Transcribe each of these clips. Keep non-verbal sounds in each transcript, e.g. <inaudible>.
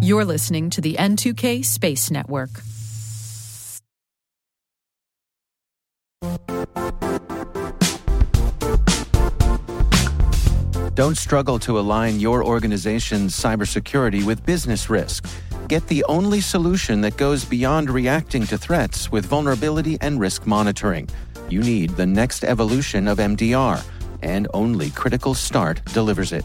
You're listening to the N2K Space Network. Don't struggle to align your organization's cybersecurity with business risk. Get the only solution that goes beyond reacting to threats with vulnerability and risk monitoring. You need the next evolution of MDR, and only Critical Start delivers it.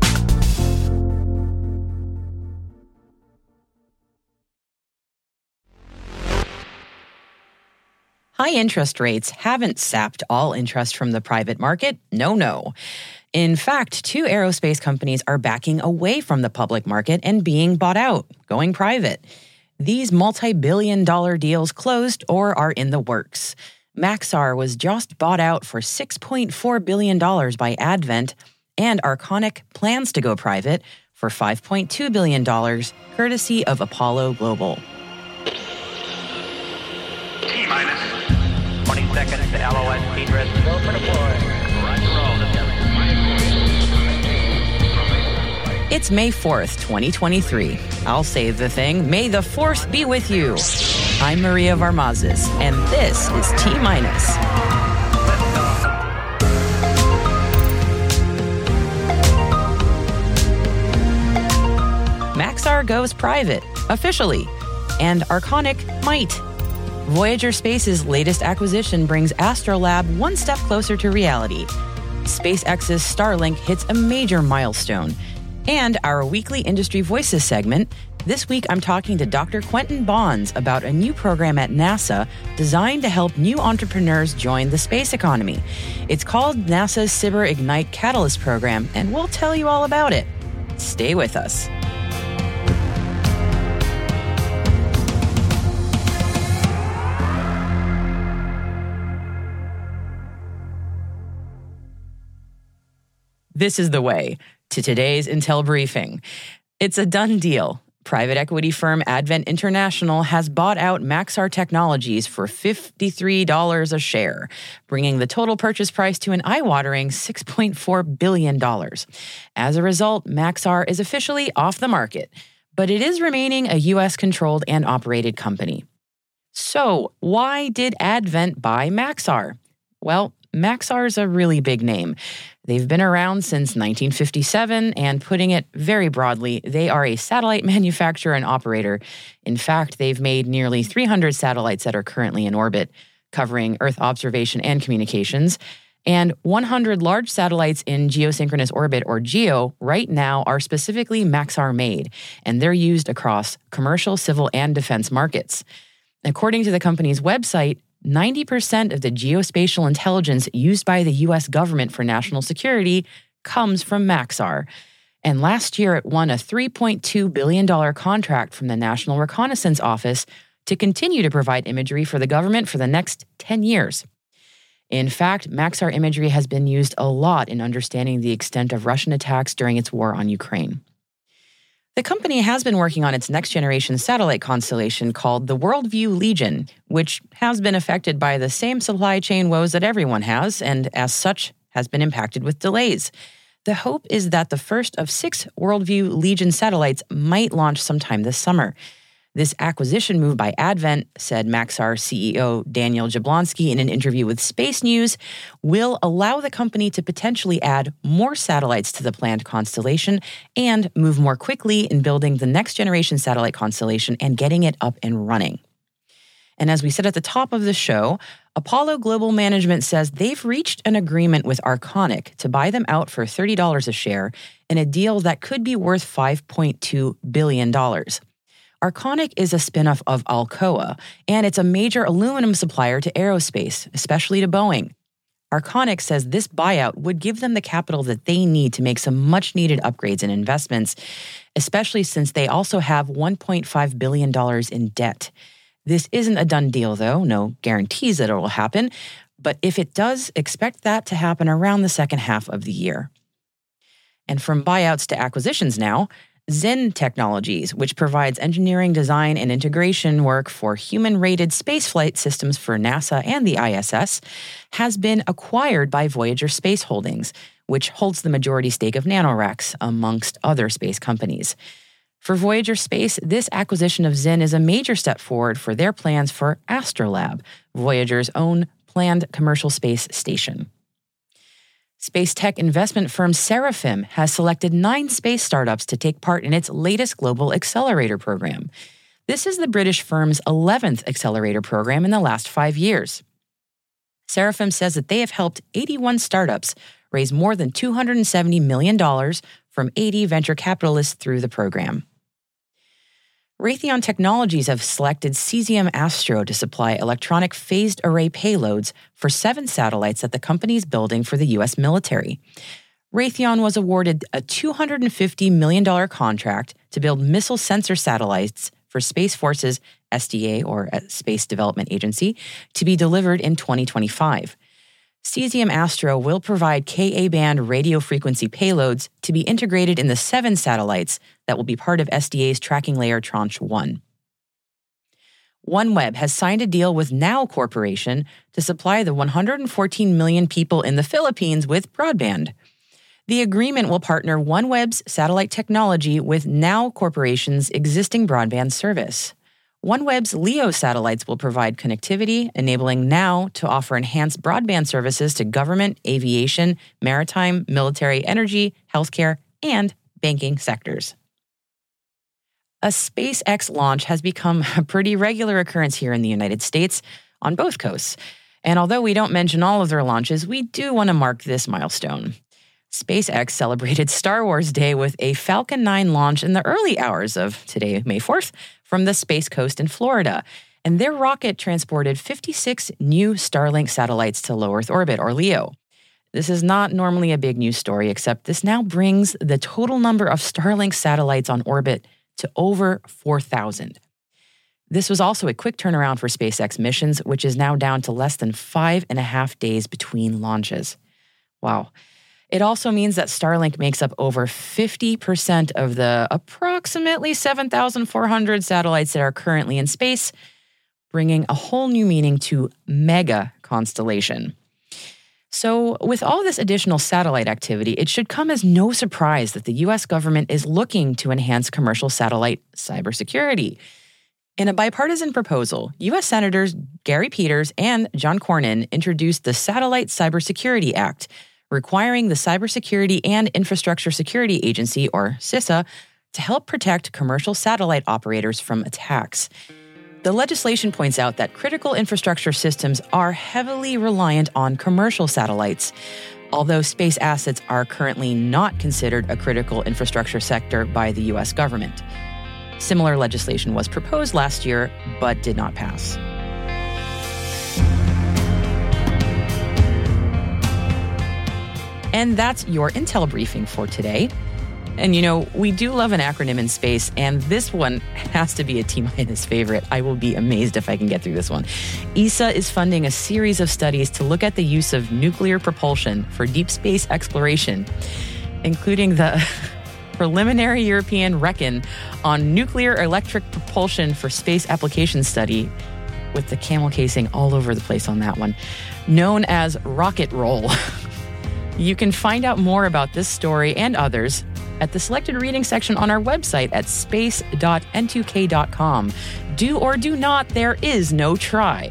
High interest rates haven't sapped all interest from the private market. No, no. In fact, two aerospace companies are backing away from the public market and being bought out, going private. These multi billion dollar deals closed or are in the works. Maxar was just bought out for $6.4 billion by Advent, and Arconic plans to go private for $5.2 billion, courtesy of Apollo Global. T minus 20 seconds to LOS. Go for deploy. It's May 4th, 2023. I'll save the thing. May the 4th be with you. I'm Maria Varmazis, and this is T Minus. Maxar goes private, officially, and Arconic might. Voyager Space's latest acquisition brings Astrolab one step closer to reality. SpaceX's Starlink hits a major milestone. And our weekly Industry Voices segment. This week, I'm talking to Dr. Quenton Bonds about a new program at NASA designed to help new entrepreneurs join the space economy. It's called NASA's SBIR Ignite Catalyst Program, and we'll tell you all about it. Stay with us. This is the way to today's Intel briefing. It's a done deal. Private equity firm Advent International has bought out Maxar Technologies for $53 a share, bringing the total purchase price to an eye watering $6.4 billion. As a result, Maxar is officially off the market, but it is remaining a U.S. controlled and operated company. So, why did Advent buy Maxar? Well, Maxar is a really big name. They've been around since 1957, and putting it very broadly, they are a satellite <laughs> manufacturer and operator. In fact, they've made nearly 300 satellites that are currently in orbit, covering Earth observation and communications. And 100 large satellites in geosynchronous orbit, or GEO, right now are specifically Maxar made, and they're used across commercial, civil, and defense markets. According to the company's website, 90% of the geospatial intelligence used by the US government for national security comes from Maxar. And last year, it won a $3.2 billion contract from the National Reconnaissance Office to continue to provide imagery for the government for the next 10 years. In fact, Maxar imagery has been used a lot in understanding the extent of Russian attacks during its war on Ukraine. The company has been working on its next generation satellite constellation called the Worldview Legion, which has been affected by the same supply chain woes that everyone has, and as such, has been impacted with delays. The hope is that the first of six Worldview Legion satellites might launch sometime this summer. This acquisition move by Advent, said Maxar CEO Daniel Jablonsky in an interview with Space News, will allow the company to potentially add more satellites to the planned constellation and move more quickly in building the next generation satellite constellation and getting it up and running. And as we said at the top of the show, Apollo Global Management says they've reached an agreement with Arconic to buy them out for $30 a share in a deal that could be worth $5.2 billion. Arconic is a spinoff of Alcoa, and it's a major aluminum supplier to aerospace, especially to Boeing. Arconic says this buyout would give them the capital that they need to make some much needed upgrades and investments, especially since they also have $1.5 billion in debt. This isn't a done deal, though, no guarantees that it will happen. But if it does, expect that to happen around the second half of the year. And from buyouts to acquisitions now, ZIN Technologies, which provides engineering, design, and integration work for human rated spaceflight systems for NASA and the ISS, has been acquired by Voyager Space Holdings, which holds the majority stake of NanoRacks, amongst other space companies. For Voyager Space, this acquisition of ZIN is a major step forward for their plans for Astrolab, Voyager's own planned commercial space station. Space tech investment firm Seraphim has selected nine space startups to take part in its latest global accelerator program. This is the British firm's 11th accelerator program in the last five years. Seraphim says that they have helped 81 startups raise more than $270 million from 80 venture capitalists through the program. Raytheon Technologies have selected CesiumAstro to supply electronic phased array payloads for seven satellites that the company is building for the U.S. military. Raytheon was awarded a $250 million contract to build missile sensor satellites for Space Force's SDA, or uh, Space Development Agency, to be delivered in 2025. CesiumAstro will provide Ka band radio frequency payloads to be integrated in the seven satellites that will be part of SDA's tracking layer Tranche 1. OneWeb has signed a deal with Now Corporation to supply the 114 million people in the Philippines with broadband. The agreement will partner OneWeb's satellite technology with Now Corporation's existing broadband service. OneWeb's LEO satellites will provide connectivity, enabling Now to offer enhanced broadband services to government, aviation, maritime, military, energy, healthcare, and banking sectors. A SpaceX launch has become <laughs> a pretty regular occurrence here in the United States on both coasts. And although we don't mention all of their launches, we do want to mark this milestone. SpaceX celebrated Star Wars Day with a Falcon 9 launch in the early hours of today, May 4th, from the Space Coast in Florida. And their rocket transported 56 new Starlink satellites to low Earth orbit, or LEO. This is not normally a big news story, except this now brings the total number of Starlink satellites on orbit to over 4,000. This was also a quick turnaround for SpaceX missions, which is now down to less than five and a half days between launches. Wow. It also means that Starlink makes up over 50% of the approximately 7,400 satellites that are currently in space, bringing a whole new meaning to mega constellation. So, with all this additional satellite activity, it should come as no surprise that the US government is looking to enhance commercial satellite cybersecurity. In a bipartisan proposal, U.S. Senators Gary Peters and John Cornyn introduced the Satellite Cybersecurity Act, requiring the Cybersecurity and Infrastructure Security Agency, or CISA, to help protect commercial satellite operators from attacks. The legislation points out that critical infrastructure systems are heavily reliant on commercial satellites. Although space assets are currently not considered a critical infrastructure sector by the U.S. government. Similar legislation was proposed last year but did not pass. And that's your Intel briefing for today. And you know, we do love an acronym in space, and this one has to be a T minus favorite. I will be amazed if I can get through this one. ESA is funding a series of studies to look at the use of nuclear propulsion for deep space exploration, including the <laughs> preliminary European reckon on nuclear electric propulsion for space application study, with the camel casing all over the place on that one, known as Rocket Roll. <laughs> You can find out more about this story and others at the selected reading section on our website at space.n2k.com. Do or do not, there is no try.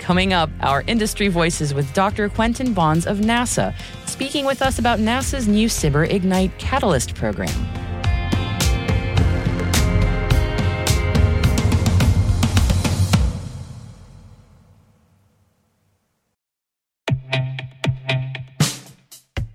Coming up, our industry voices with Dr. Quenton Bonds of NASA, speaking with us about NASA's new SBIR Ignite Catalyst program.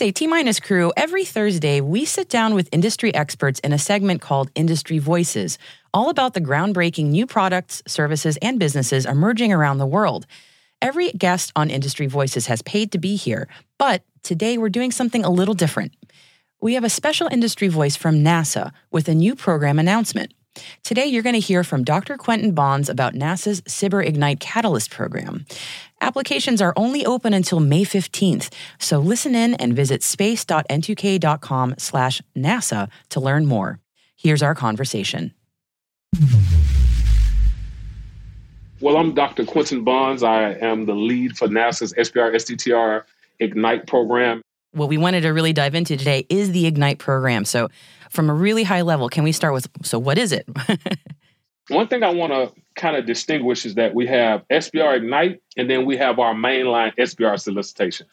Say, T Minus Crew, every Thursday we sit down with industry experts in a segment called Industry Voices, all about the groundbreaking new products, services, and businesses emerging around the world. Every guest on Industry Voices has paid to be here, but today we're doing something a little different. We have a special industry voice from NASA with a new program announcement. Today, you're going to hear from Dr. Quenton Bonds about NASA's SBIR Ignite Catalyst program. Applications are only open until May 15th, so listen in and visit space.n2k.com slash NASA to learn more. Here's our conversation. Well, I'm Dr. Quenton Bonds. I am the lead for NASA's SBIR STTR Ignite program. What we wanted to really dive into today is the Ignite program. So, from a really high level, can we start with so what is it? <laughs> One thing I want to kind of distinguishes that we have SBIR Ignite and then we have our mainline SBIR solicitation.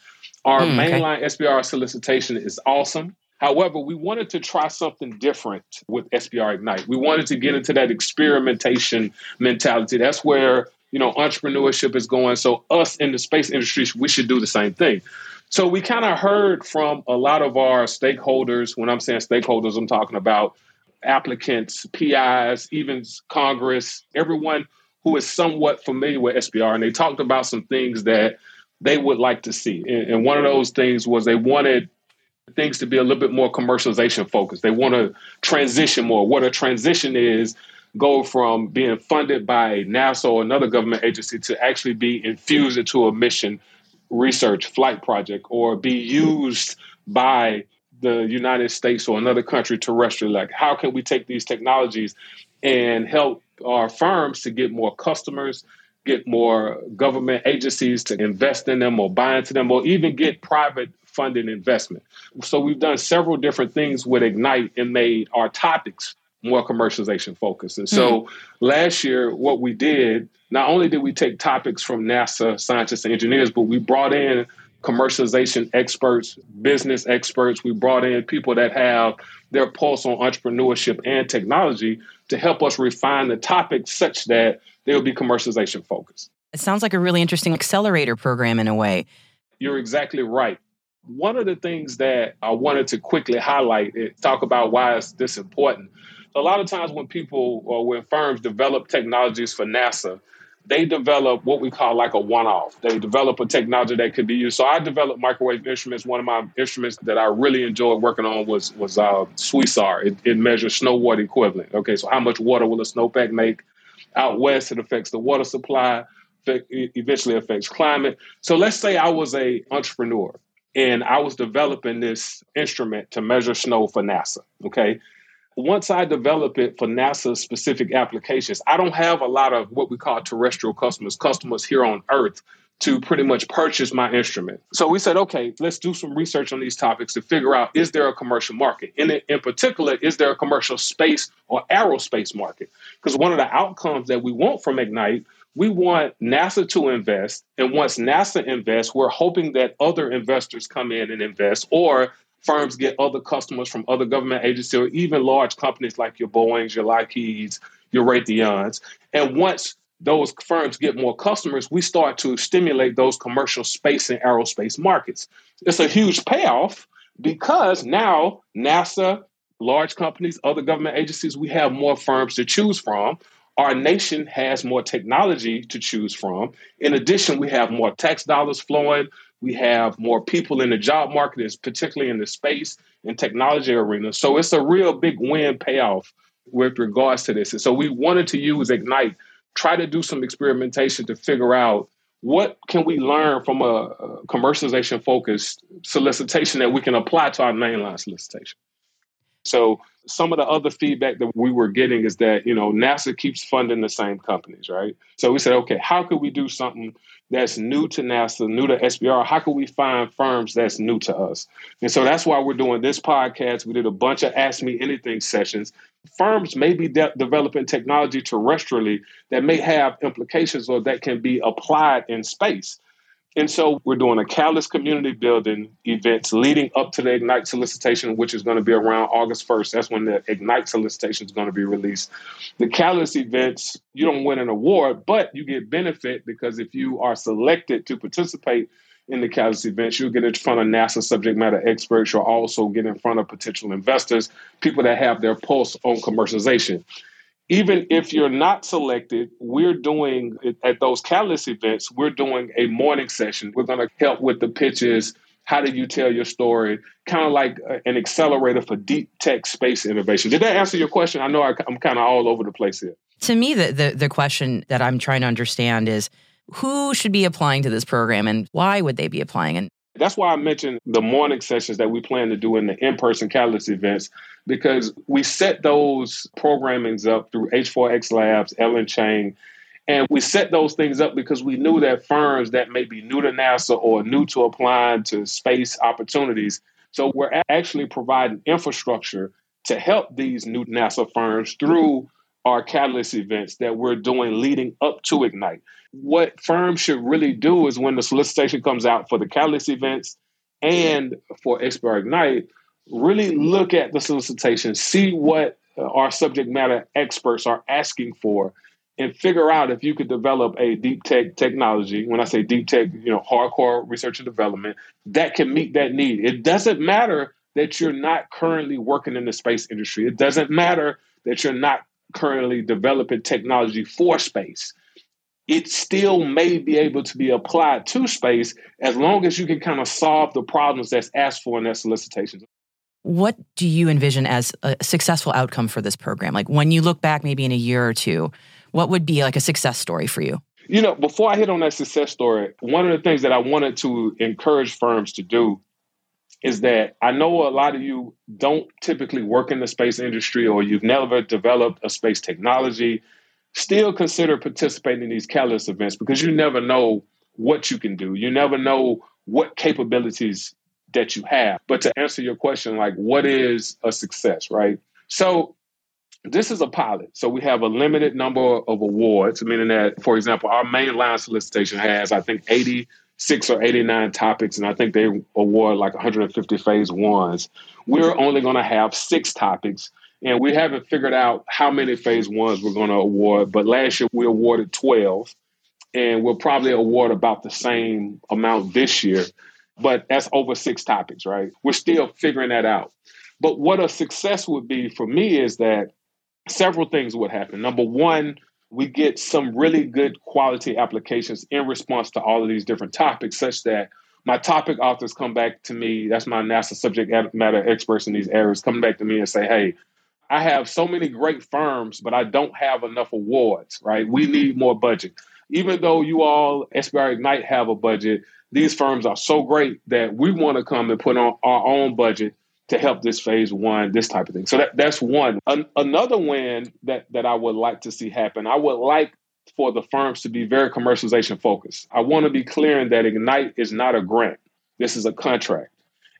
Our mm, mainline SBIR solicitation is awesome. However, we wanted to try something different with SBIR Ignite. We wanted to get into that experimentation mentality. That's where, you know, entrepreneurship is going. So us in the space industry, we should do the same thing. So we kind of heard from a lot of our stakeholders. When I'm saying stakeholders, I'm talking about applicants, PIs, even Congress, everyone who is somewhat familiar with SBIR, And they talked about some things that they would like to see. And, one of those things was they wanted things to be a little bit more commercialization focused. They want to transition more. What a transition is go from being funded by NASA or another government agency to actually be infused into a mission research flight project or be used by the United States or another country terrestrial. Like, how can we take these technologies and help our firms to get more customers, get more government agencies to invest in them or buy into them, or even get private funded investment. So we've done several different things with Ignite and made our topics more commercialization focused. And so mm-hmm. last year, what we did, not only did we take topics from NASA scientists and engineers, but we brought in commercialization experts, business experts. We brought in people that have their pulse on entrepreneurship and technology to help us refine the topics such that they'll be commercialization focused. It sounds like a really interesting accelerator program in a way. You're exactly right. One of the things that I wanted to quickly highlight, talk about why is this important. A lot of times when people or when firms develop technologies for NASA, they develop what we call like a one-off. They develop a technology that could be used. So I developed microwave instruments. One of my instruments that I really enjoyed working on was was uh, SWESARR. It, it measures snow water equivalent. Okay, so how much water will a snowpack make? Out west, it affects the water supply. It eventually affects climate. So let's say I was a entrepreneur and I was developing this instrument to measure snow for NASA. Okay, once I develop it for NASA specific applications, I don't have a lot of what we call terrestrial customers, customers here on Earth to pretty much purchase my instrument. So we said, okay, let's do some research on these topics to figure out is there a commercial market? In, in particular, is there a commercial space or aerospace market? Because one of the outcomes that we want from Ignite, we want NASA to invest. And once NASA invests, we're hoping that other investors come in and invest, or firms get other customers from other government agencies or even large companies like your Boeings, your Lockheeds, your Raytheons. And once those firms get more customers, we start to stimulate those commercial space and aerospace markets. It's a huge payoff because now NASA, large companies, other government agencies, we have more firms to choose from. Our nation has more technology to choose from. In addition, we have more tax dollars flowing. We have more people in the job market, particularly in the space and technology arena. So it's a real big win payoff with regards to this. And so we wanted to use Ignite, try to do some experimentation to figure out what can we learn from a, commercialization focused solicitation that we can apply to our mainline solicitation. So some of the other feedback that we were getting is that, you know, NASA keeps funding the same companies, right? So we said, okay, how could we do something that's new to NASA, new to SBIR? How can we find firms that's new to us? And so that's why we're doing this podcast. We did a bunch of Ask Me Anything sessions. Firms may be de- developing technology terrestrially that may have implications or that can be applied in space. And so we're doing a Catalyst community building events leading up to the Ignite solicitation, which is going to be around August 1st. That's when the Ignite solicitation is going to be released. The Catalyst events, you don't win an award, but you get benefit because if you are selected to participate in the Catalyst events, you'll get in front of NASA subject matter experts. You'll also get in front of potential investors, people that have their pulse on commercialization even if you're not selected, we're doing at those catalyst events, we're doing a morning session. We're going to help with the pitches. How do you tell your story? Kind of like uh, an accelerator for deep tech space innovation. Did that answer your question? I know I, am kind of all over the place here. To me, the, the, the question that I'm trying to understand is who should be applying to this program and why would they be applying? And that's why I mentioned the morning sessions that we plan to do in the in person catalyst events, because we set those programmings up through H4X Labs, Ellen Chang, and we set those things up because we knew that firms that may be new to NASA or new to applying to space opportunities. So we're actually providing infrastructure to help these new NASA firms through our catalyst events that we're doing leading up to Ignite what firms should really do is when the solicitation comes out for the catalyst events and for SBIR Ignite, really look at the solicitation, see what our subject matter experts are asking for, and figure out if you could develop a deep tech technology. When I say deep tech, you know, hardcore research and development that can meet that need. It doesn't matter that you're not currently working in the space industry. It doesn't matter that you're not currently developing technology for space it still may be able to be applied to space as long as you can kind of solve the problems that's asked for in that solicitation. What do you envision as a successful outcome for this program? Like when you look back maybe in a year or two, what would be like a success story for you? You know, before I hit on that success story, one of the things that I wanted to encourage firms to do is that I know a lot of you don't typically work in the space industry or you've never developed a space technology still consider participating in these catalyst events because you never know what you can do. You never know what capabilities that you have. But to answer your question, like what is a success, right? So this is a pilot. So we have a limited number of awards, meaning that, for example, our mainline solicitation has, I think, 86 or 89 topics, and I think they award like 150 phase ones. We're only going to have six topics and we haven't figured out how many phase ones we're going to award. But last year we awarded 12, and we'll probably award about the same amount this year. But that's over six topics, right? We're still figuring that out. But what a success would be for me is that several things would happen. Number one, we get some really good quality applications in response to all of these different topics, such that my topic authors come back to me. That's my NASA subject matter experts in these areas come back to me and say, "Hey, I have so many great firms, but I don't have enough awards, right? We need more budget. Even though you all, SBIR Ignite, have a budget, these firms are so great that we want to come and put on our own budget to help this phase one, this type of thing. So that, that's one. An, another win that, that I would like to see happen, I would like for the firms to be very commercialization focused. I want to be clear in that Ignite is not a grant. This is a contract.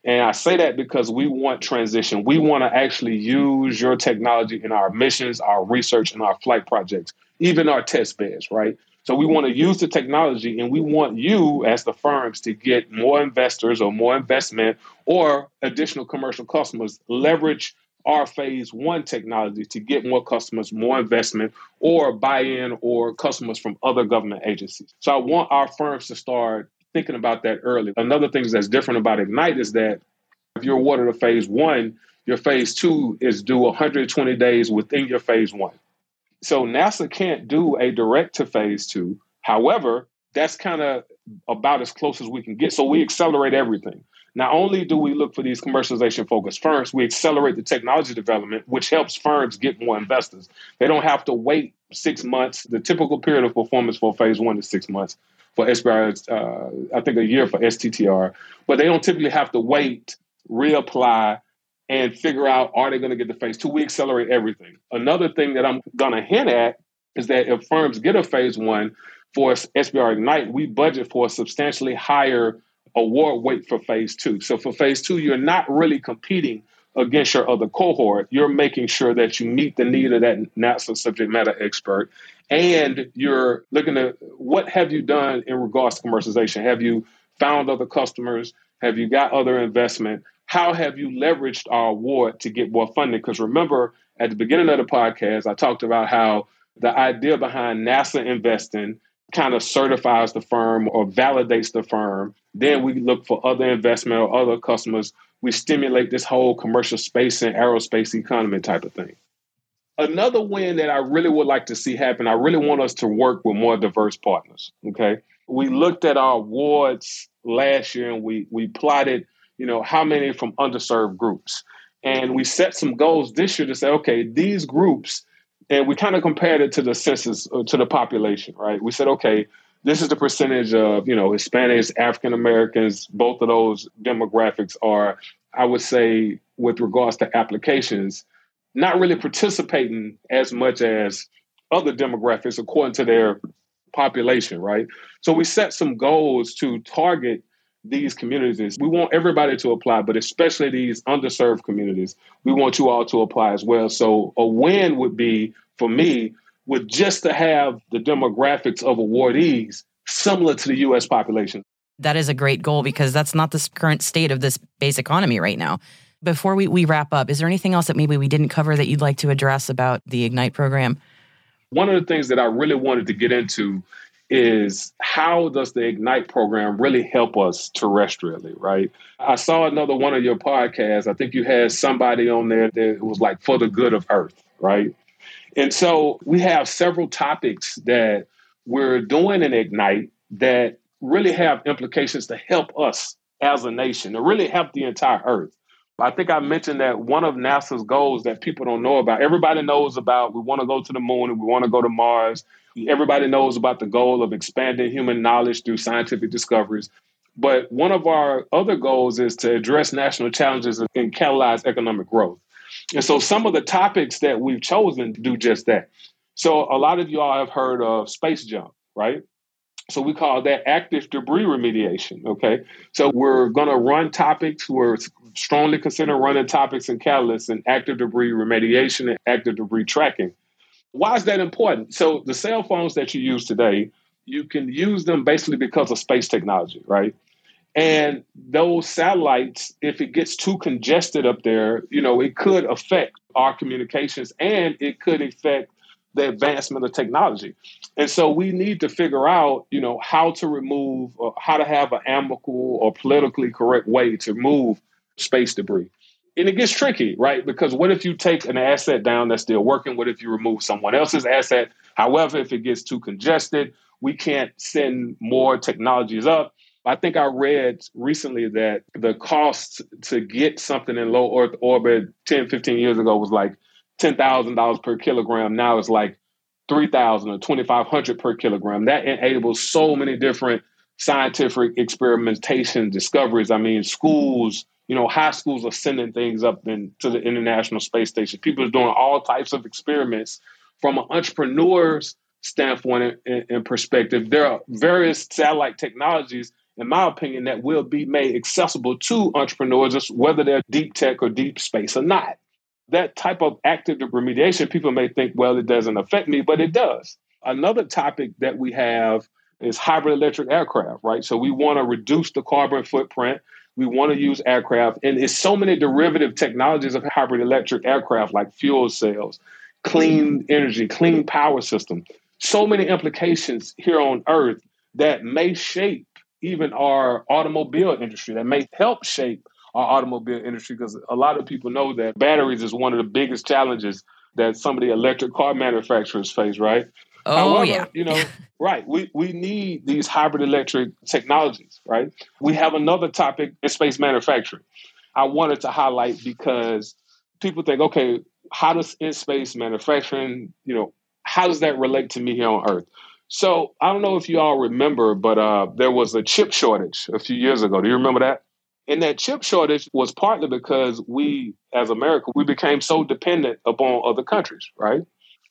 And I say that because we want transition. We want to actually use your technology in our missions, our research, and our flight projects, even our test beds, right? So we want to use the technology and we want you as the firms to get more investors or more investment or additional commercial customers, leverage our phase one technology to get more customers, more investment, or buy in or customers from other government agencies. So I want our firms to start thinking about that early. Another thing that's different about Ignite is that if you're awarded a phase one, your phase two is due 120 days within your phase one. So NASA can't do a direct to phase two. However, that's kind of about as close as we can get. So we accelerate everything. Not only do we look for these commercialization focused firms, we accelerate the technology development, which helps firms get more investors. They don't have to wait six months. The typical period of performance for phase one is six months. For SBIR, uh, I think a year for STTR, but they don't typically have to wait, reapply, and figure out are they going to get the phase two. We accelerate everything. Another thing that I'm going to hint at is that if firms get a phase one for SBIR Ignite, we budget for a substantially higher award weight for phase two. So for phase two, you're not really competing against your other cohort. You're making sure that you meet the need of that NASA subject matter expert. And you're looking at what have you done in regards to commercialization? Have you found other customers? Have you got other investment? How have you leveraged our award to get more funding? Because remember, at the beginning of the podcast, I talked about how the idea behind NASA investing kind of certifies the firm or validates the firm. Then we look for other investment or other customers. We stimulate this whole commercial space and aerospace economy type of thing. Another win that I really would like to see happen, I really want us to work with more diverse partners. Okay. We looked at our awards last year and we we plotted, you know, how many from underserved groups. And we set some goals this year to say, okay, these groups and we kind of compared it to the census uh, to the population, right? We said, okay, this is the percentage of you know Hispanics, African Americans. Both of those demographics are, I would say, with regards to applications, not really participating as much as other demographics according to their population, right? So we set some goals to target these communities. We want everybody to apply, but especially these underserved communities. We want you all to apply as well. So a win would be for me would just to have the demographics of awardees similar to the US population. That is a great goal because that's not the current state of this base economy right now. Before we, we wrap up, is there anything else that maybe we didn't cover that you'd like to address about the Ignite program? One of the things that I really wanted to get into is how does the Ignite program really help us terrestrially, right? I saw another one of your podcasts. I think you had somebody on there that was like for the good of Earth, right? And so we have several topics that we're doing in Ignite that really have implications to help us as a nation, to really help the entire Earth. I think I mentioned that one of NASA's goals that people don't know about, everybody knows about, we want to go to the moon and we want to go to Mars. Everybody knows about the goal of expanding human knowledge through scientific discoveries. But one of our other goals is to address national challenges and catalyze economic growth. And so some of the topics that we've chosen do just that. So a lot of you all have heard of space junk, right? So we call that active debris remediation. Okay. So we're going to run topics. We're strongly considering running topics and catalysts and active debris remediation and active debris tracking. Why is that important? So the cell phones that you use today, you can use them basically because of space technology, right? And those satellites, if it gets too congested up there, you know, it could affect our communications and it could affect the advancement of technology. And so we need to figure out, you know, how to remove, uh, how to have an amicable or politically correct way to move space debris. And it gets tricky, right? Because what if you take an asset down that's still working? What if you remove someone else's asset? However, if it gets too congested, we can't send more technologies up. I think I read recently that the cost to get something in low Earth orbit 10, 15 years ago was like $10,000 per kilogram. Now it's like 3000 or 2500 per kilogram. That enables so many different scientific experimentation discoveries. I mean, schools, you know, high schools are sending things up in, to the International Space Station. People are doing all types of experiments from an entrepreneur's standpoint and, and perspective. There are various satellite technologies, in my opinion, that will be made accessible to entrepreneurs, whether they're deep tech or deep space or not that type of active remediation, people may think, well, it doesn't affect me, but it does. Another topic that we have is hybrid electric aircraft, right? So we want to reduce the carbon footprint. We want to use aircraft, and it's so many derivative technologies of hybrid electric aircraft, like fuel cells, clean energy, clean power system. So many implications here on Earth that may shape even our automobile industry, that may help shape our automobile industry because a lot of people know that batteries is one of the biggest challenges that some of the electric car manufacturers face, right? Oh However, yeah. you know, <laughs> right. We we need these hybrid electric technologies, right? We have another topic in space manufacturing. I wanted to highlight because people think, okay, how does in space manufacturing, you know, how does that relate to me here on Earth? So I don't know if you all remember, but uh, there was a chip shortage a few years ago. Do you remember that? And that chip shortage was partly because we, as America, we became so dependent upon other countries, right?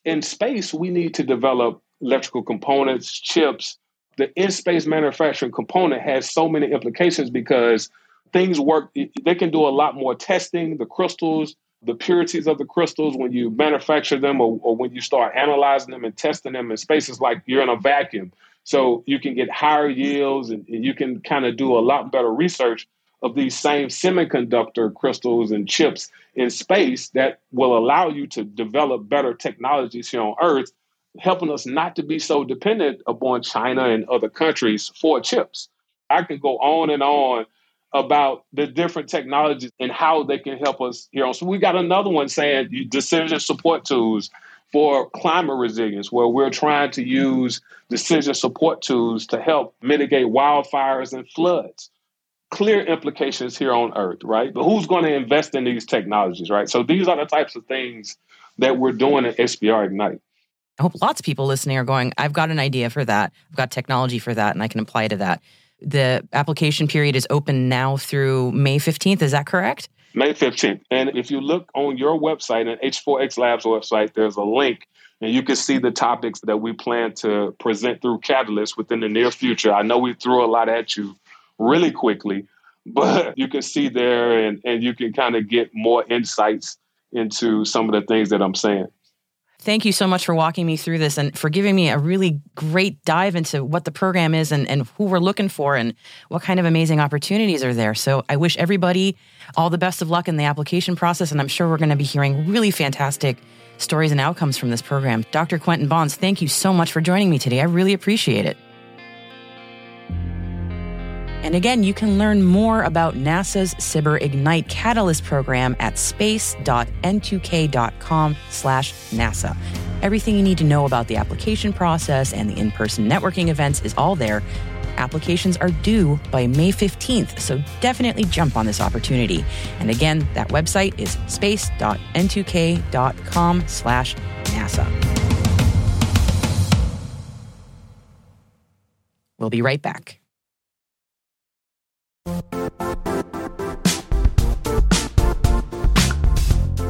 In space, we need to develop electrical components, chips. The in space manufacturing component has so many implications because things work, they can do a lot more testing, the crystals, the purities of the crystals when you manufacture them or, or when you start analyzing them and testing them in spaces like you're in a vacuum. So you can get higher yields and, and you can kind of do a lot better research of these same semiconductor crystals and chips in space that will allow you to develop better technologies here on Earth, helping us not to be so dependent upon China and other countries for chips. I can go on and on about the different technologies and how they can help us here. So we got another one saying decision support tools for climate resilience, where we're trying to use decision support tools to help mitigate wildfires and floods. Clear implications here on Earth, right? But who's going to invest in these technologies, right? So these are the types of things that we're doing at SBIR Ignite. I hope lots of people listening are going, I've got an idea for that. I've got technology for that, and I can apply to that. The application period is open now through May 15th. Is that correct? May 15th. And if you look on your website and H4X Labs website, there's a link and you can see the topics that we plan to present through Catalyst within the near future. I know we threw a lot at you really quickly, but <laughs> you can see there and, and you can kind of get more insights into some of the things that I'm saying. Thank you so much for walking me through this and for giving me a really great dive into what the program is and, and who we're looking for and what kind of amazing opportunities are there. So I wish everybody all the best of luck in the application process. And I'm sure we're going to be hearing really fantastic stories and outcomes from this program. Dr. Quenton Bonds, thank you so much for joining me today. I really appreciate it. And again, you can learn more about NASA's SBIR Ignite Catalyst program at space.n2k.com slash NASA. Everything you need to know about the application process and the in-person networking events is all there. Applications are due by May 15th, so definitely jump on this opportunity. And again, that website is space.n2k.com slash NASA. We'll be right back.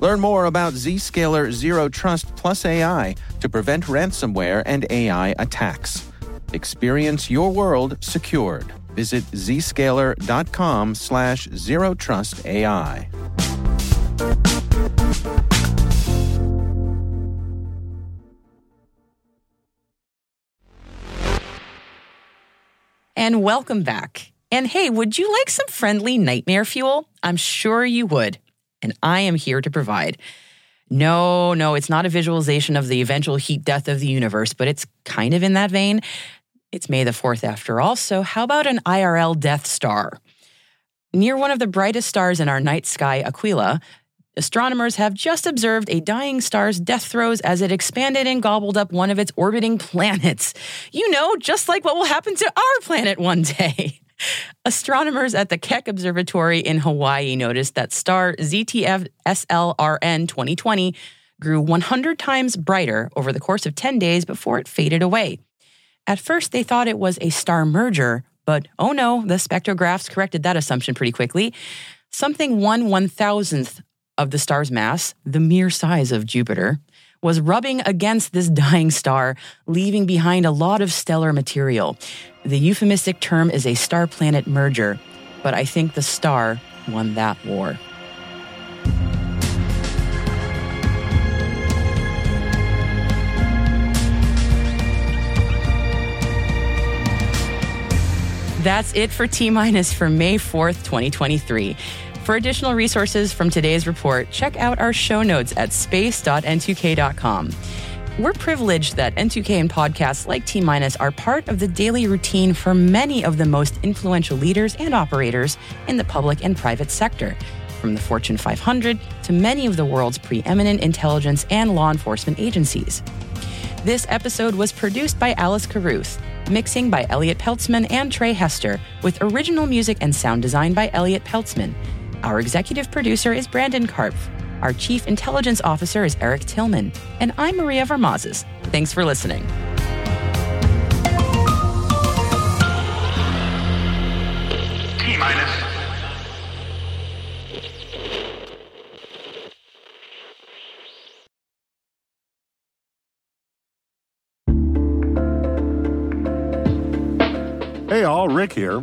Learn more about Zscaler Zero Trust Plus AI to prevent ransomware and AI attacks. Experience your world secured. Visit zscaler.com slash zero trust AI. And welcome back. And hey, would you like some friendly nightmare fuel? I'm sure you would. And I am here to provide. No, no, it's not a visualization of the eventual heat death of the universe, but it's kind of in that vein. It's May the 4th after all, so how about an IRL Death Star? Near one of the brightest stars in our night sky, Aquila, astronomers have just observed a dying star's death throes as it expanded and gobbled up one of its orbiting <laughs> planets. You know, just like what will happen to our planet one day. Astronomers at the Keck Observatory in Hawaii noticed that star ZTF SLRN 2020 grew 100 times brighter over the course of 10 days before it faded away. At first, they thought it was a star merger, but oh no, the spectrographs corrected that assumption pretty quickly. Something one one thousandth of the star's mass, the mere size of Jupiter, was rubbing against this dying star, leaving behind a lot of stellar material. The euphemistic term is a star planet merger, but I think the star won that war. That's it for T Minus for May 4th, 2023. For additional resources from today's report, check out our show notes at space.n2k.com. We're privileged that N2K and podcasts like T Minus are part of the daily routine for many of the most influential leaders and operators in the public and private sector, from the Fortune 500 to many of the world's preeminent intelligence and law enforcement agencies. This episode was produced by Alice Carruth, mixing by Elliot Peltzman and Trey Hester, with original music and sound design by Elliot Peltzman. Our executive producer is Brandon Karpf. Our chief intelligence officer is Eric Tillman. And I'm Maria Varmazis. Thanks for listening. T minus. Hey all, Rick here.